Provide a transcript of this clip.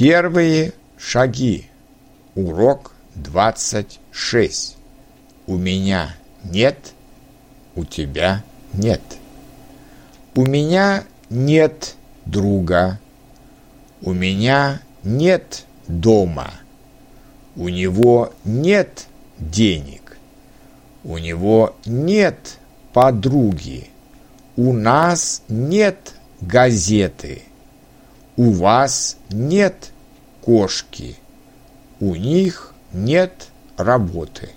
Первые шаги. Урок 26. У меня нет, у тебя нет. У меня нет друга. У меня нет дома. У него нет денег. У него нет подруги. У нас нет газеты. У вас нет кошки. У них нет работы.